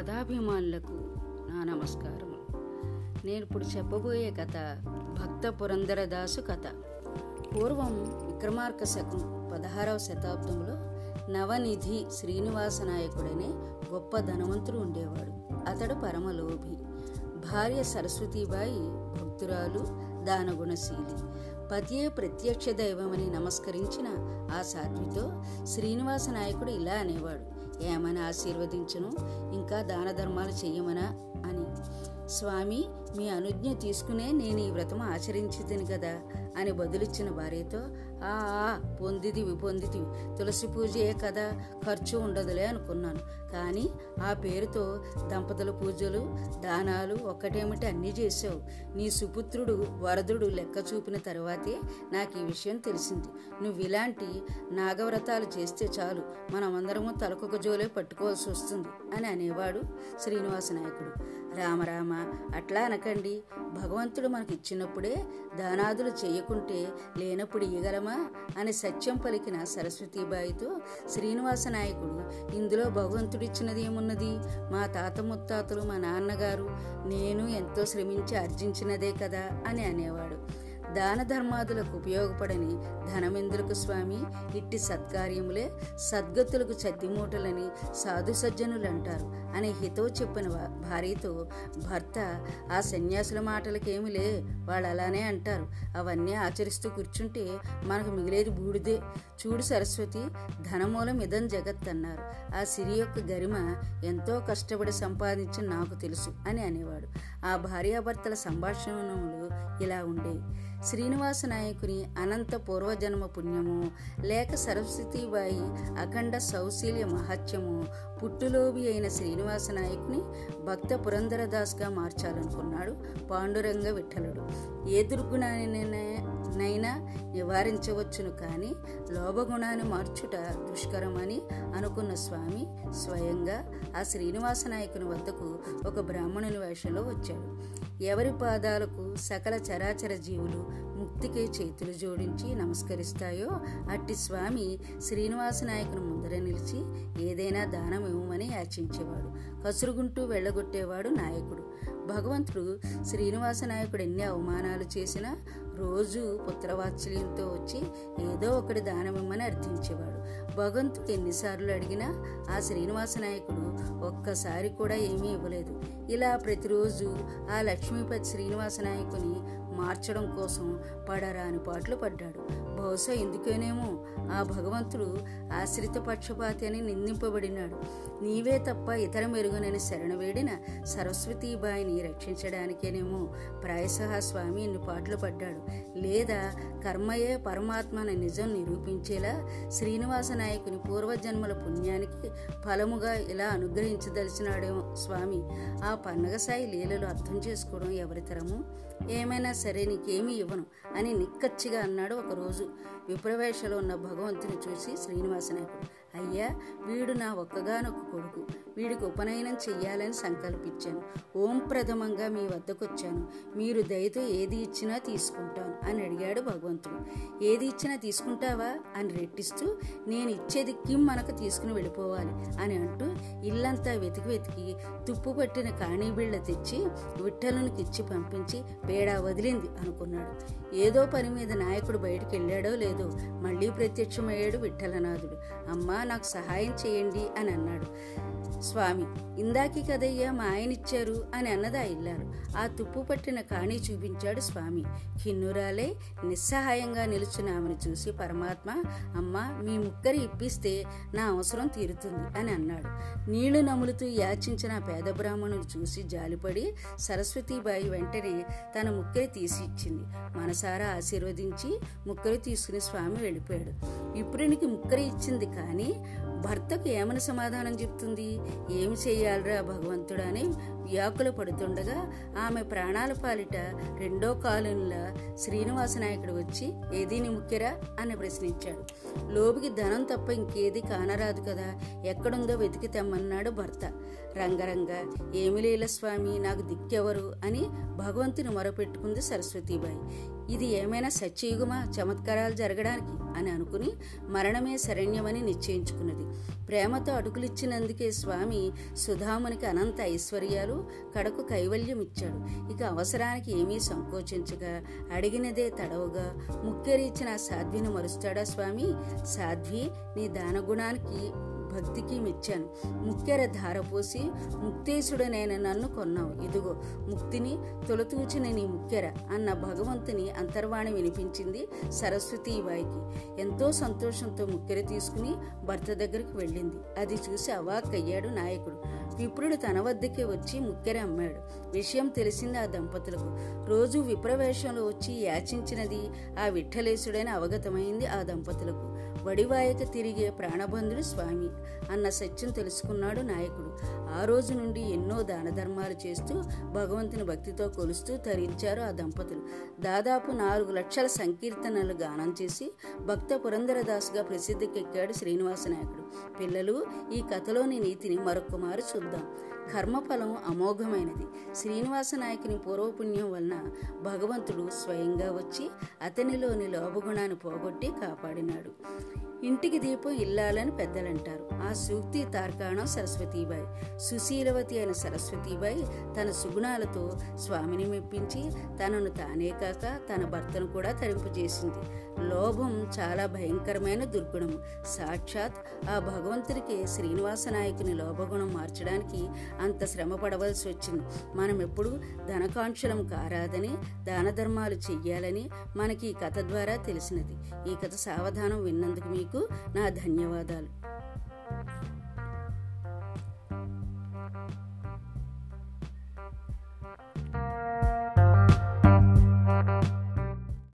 కథాభిమానులకు నా నమస్కారం నేను ఇప్పుడు చెప్పబోయే కథ భక్త పురంధరదాసు కథ. పూర్వం విక్రమార్క శకం పదహారవ శతాబ్దంలో నవనిధి శ్రీనివాస నాయకుడనే గొప్ప ధనవంతుడు ఉండేవాడు. అతడు పరమలోభి. భార్య సరస్వతీబాయి భక్తురాలు దానగుణశీలి. పతియే ప్రత్యక్ష దైవమని నమస్కరించిన ఆ సాధ్వితో శ్రీనివాస నాయకుడు ఇలా అనేవాడు. ఏమైనా ఆశీర్వదించును? ఇంకా దాన ధర్మాలు చెయ్యమనా అని. స్వామి మీ అనుజ్ఞ తీసుకునే నేను ఈ వ్రతం ఆచరించితిని కదా. అని బదులిచ్చిన భార్యతో ఆ ఆ, పొందితివి పొందితివి. తులసి పూజే కదా ఖర్చు ఉండదులే అనుకున్నాను. కానీ ఆ పేరుతో దంపతుల పూజలు దానాలు ఒక్కటేమిటి అన్నీ చేసావు నీ సుపుత్రుడు వరదుడు లెక్క చూపిన తర్వాతే నాకు ఈ విషయం తెలిసింది. నువ్వు ఇలాంటి నాగవ్రతాలు చేస్తే చాలు. మనమందరము తలకొక జోలే పట్టుకోవాల్సి వస్తుంది అని అనేవాడు శ్రీనివాస నాయకుడు. రామరామ అట్లా అనకండి. భగవంతుడు మనకిచ్చినప్పుడే ఇచ్చినప్పుడే దానాదులు లేకుంటే లేనప్పుడు ఇయ్యగలమా అని సత్యం పలికిన సరస్వతీబాయితో శ్రీనివాస నాయకుడు ఇందులో భగవంతుడిచ్చినది ఏమున్నది మా తాత ముత్తాతలు మా నాన్నగారు నేను ఎంతో శ్రమించి ఆర్జించినదే కదా అని అనేవాడు. దాన ధర్మాదులకు ఉపయోగపడని ధనమెందులకు స్వామి? ఇట్టి సత్కార్యములే సద్గతులకు చద్దిమూటలని సాధు సజ్జనులు అంటారు అని హితవు చెప్పిన భార్యతో భర్త ఆ సన్యాసుల మాటలకేమిలే వాళ్ళు అలానే అంటారు. అవన్నీ ఆచరిస్తూ కూర్చుంటే మనకు మిగిలేది బూడిదే. చూడు సరస్వతి ధనమూలం ఇదం జగత్ అన్నారు. ఆ సిరి యొక్క గరిమ ఎంతో కష్టపడి సంపాదించిన నాకు తెలుసు అని అనేవాడు. ఆ భార్యాభర్తల సంభాషణలు ఇలా ఉండేవి శ్రీనివాస నాయకుని అనంత పూర్వజన్మ పుణ్యము లేక సరస్వతీబాయి అఖండ సౌశీల్య మహత్యము పుట్టులోబి అయిన శ్రీనివాస నాయకుని భక్త పురంధరదాస్గా మార్చాలనుకున్నాడు పాండురంగ విఠలుడు. ఏ దుర్గుణానినైనా నివారించవచ్చును కానీ లోభగుణాన్ని మార్చుట దుష్కరమని అనుకున్న స్వామి స్వయంగా ఆ శ్రీనివాస నాయకుని వద్దకు ఒక బ్రాహ్మణుని వేషంలో వచ్చాడు. ఎవరి పాదాలకు సకల చరాచర జీవులు ముక్తికే చేతులు జోడించి నమస్కరిస్తాయో అట్టి స్వామి శ్రీనివాస నాయకుని ముందర నిలిచి ఏదైనా దానం ఇవ్వమని యాచించేవాడు. కసురుగుంటూ వెళ్ళగొట్టేవాడు నాయకుడు. భగవంతుడు శ్రీనివాస నాయకుడు ఎన్ని అవమానాలు చేసినా రోజు పుత్రవాత్సల్యంతో వచ్చి ఏదో ఒకటి దానమిమ్మని అర్థించేవాడు. భగవంతుడు ఎన్నిసార్లు అడిగినా ఆ శ్రీనివాస నాయకుడు ఒక్కసారి కూడా ఏమీ ఇవ్వలేదు. ఇలా ప్రతిరోజు ఆ లక్ష్మీపతి శ్రీనివాస నాయకుని మార్చడం కోసం పడరాని పాటలు పడ్డాడు. బహుశా ఎందుకేనేమో ఆ భగవంతుడు ఆశ్రిత పక్షపాతి అని నిందింపబడినాడు. నీవే తప్ప ఇతర మెరుగునని శరణ వేడిన సరస్వతీబాయిని రక్షించడానికేనేమో ప్రాయశ స్వామి ఇన్ని పాటలు పడ్డాడు. లేదా కర్మయే పరమాత్మన నిజం నిరూపించేలా శ్రీనివాస నాయకుని పూర్వజన్మల పుణ్యానికి ఫలముగా ఇలా అనుగ్రహించదలిచినాడేమో స్వామి. ఆ పన్నగసాయి లీలలు అర్థం చేసుకోవడం ఎవరితరము ఏమైనా సరే నీకేమీ ఇవ్వను అని నిక్కచ్చిగా అన్నాడు ఒకరోజు విప్రవేశలో ఉన్న భగవంతుని చూసి శ్రీనివాసనాయకుడు అయ్యా వీడు నా ఒక్కగానొక్క కొడుకు. వీడికి ఉపనయనం చెయ్యాలని సంకల్పించాను. ఓం ప్రథమంగా మీ వద్దకు వచ్చాను మీరు దయతో ఏది ఇచ్చినా తీసుకుంటాను అని అడిగాడు భగవంతుడు. ఏది ఇచ్చినా తీసుకుంటావా అని రెట్టిస్తూ నేను ఇచ్చేది కిమ్ మనకు తీసుకుని వెళ్ళిపోవాలి అని అంటూ ఇల్లంతా వెతికి వెతికి తుప్పు పట్టిన కాణీబిళ్ళ తెచ్చి విఠలునికి ఇచ్చి పంపించి పేడా వదిలింది అనుకున్నాడు. ఏదో పని మీద నాయకుడు బయటికి వెళ్ళాడో లేదో మళ్ళీ ప్రత్యక్షమయ్యాడు విఠలనాథుడు. అమ్మా నాకు సహాయం చేయండి అని అన్నాడు. స్వామి ఇందాకి కదయ్యా మా ఆయన ఇచ్చారు అని అన్నదా ఇల్లారు. ఆ తుప్పు పట్టిన కాణి చూపించాడు స్వామి. కిన్నురాలే నిస్సహాయంగా నిలుచున్న ఆమెను చూసి పరమాత్మ అమ్మ మీ ముక్కరి ఇప్పిస్తే నా అవసరం తీరుతుంది అని అన్నాడు. నీళ్ళు నములుతూ యాచించిన పేద బ్రాహ్మణుని చూసి జాలిపడి సరస్వతీబాయి వెంటనే తన ముక్కరి తీసి ఇచ్చింది. మనసారా ఆశీర్వదించి ముక్కరి తీసుకుని స్వామి వెళ్ళిపోయాడు. విప్రునికి ముక్కరి ఇచ్చింది కానీ భర్తకు ఏమని సమాధానం చెప్తుంది? ఏమి చేయాలరా భగవంతుడా అని వ్యాకులు పడుతుండగా ఆమె ప్రాణాల పాలిట రెండో కాలంలో శ్రీనివాస నాయకుడు వచ్చి ఏది నీ ముఖ్యరా అని ప్రశ్నించాడు. లోబుకి ధనం తప్ప ఇంకేది కానరాదు కదా. ఎక్కడుందో వెతికి తెమ్మన్నాడు భర్త. రంగరంగ ఏమి లేల స్వామి నాకు దిక్కెవరు? అని భగవంతుని మొరపెట్టుకుంది సరస్వతీబాయి. ఇది ఏమైనా సత్యయుగమా చమత్కారాలు జరగడానికి? అని అనుకుని మరణమే శరణ్యమని నిశ్చయించుకున్నది. ప్రేమతో అడుగులిచ్చినందుకే స్వామి సుధామునికి అనంత ఐశ్వర్యాలు కడకు కైవల్యం ఇచ్చాడు ఇక అవసరానికి ఏమీ సంకోచించగా అడిగినదే తడవుగా ముక్కెరిచ్చిన సాధ్విని మరుస్తాడా స్వామి? సాధ్వి నీ దానగుణానికి భక్తికి మెచ్చాను. ముక్కెర ధారపోసి ముక్తేశుడనైన నన్ను కొన్నావు. ఇదిగో ముక్తిని తొలతూచిన నీ ముక్కెర అన్న భగవంతుని అంతర్వాణి వినిపించింది సరస్వతి బాయికి ఎంతో సంతోషంతో ముక్కెర తీసుకుని భర్త దగ్గరికి వెళ్ళింది. అది చూసి అవాక్కయ్యాడు నాయకుడు. విప్రుడు తన వద్దకే వచ్చి ముక్కెర అమ్మాడు. విషయం తెలిసింది ఆ దంపతులకు. రోజు విప్రవేశంలో వచ్చి యాచించినది ఆ విఠలేశుడని అవగతమైంది ఆ దంపతులకు. వడివాయక తిరిగే ప్రాణబంధుడు స్వామి. అన్న సత్యం తెలుసుకున్నాడు నాయకుడు. ఆ రోజు నుండి ఎన్నో దాన ధర్మాలు చేస్తూ భగవంతుని భక్తితో కొలుస్తూ తరించారు ఆ దంపతులు. దాదాపు నాలుగు లక్షల సంకీర్తనలు గానం చేసి భక్త పురంధరదాసుగా ప్రసిద్ధికెక్కాడు శ్రీనివాస నాయకుడు. పిల్లలు ఈ కథలోని నీతిని మరొకమారు చూద్దాం. కర్మఫలం అమోఘమైనది. శ్రీనివాస నాయకుని పూర్వపుణ్యం వలన భగవంతుడు స్వయంగా వచ్చి అతనిలోని లోభగుణాన్ని పోగొట్టి కాపాడినాడు. ఇంటికి దీపం ఇల్లాలని పెద్దలంటారు. ఆ సూక్తి తార్కాణం సరస్వతీబాయి. సుశీలవతి అయిన సరస్వతీబాయి తన సుగుణాలతో స్వామిని మెప్పించి తనను తానే కాక తన భర్తను కూడా తరింపజేసింది. లోభం చాలా భయంకరమైన దుర్గుణం సాక్షాత్ ఆ భగవంతుడికి శ్రీనివాస నాయకుని లోభగుణం మార్చడానికి అంత శ్రమ పడవలసి వచ్చింది. మనం ఎప్పుడు ధనకాంక్షలం కారాదని దాన ధర్మాలు చెయ్యాలని మనకి ఈ కథ ద్వారా తెలిసినది. ఈ కథ సావధానం విన్నందుకు మీకు నా ధన్యవాదాలు.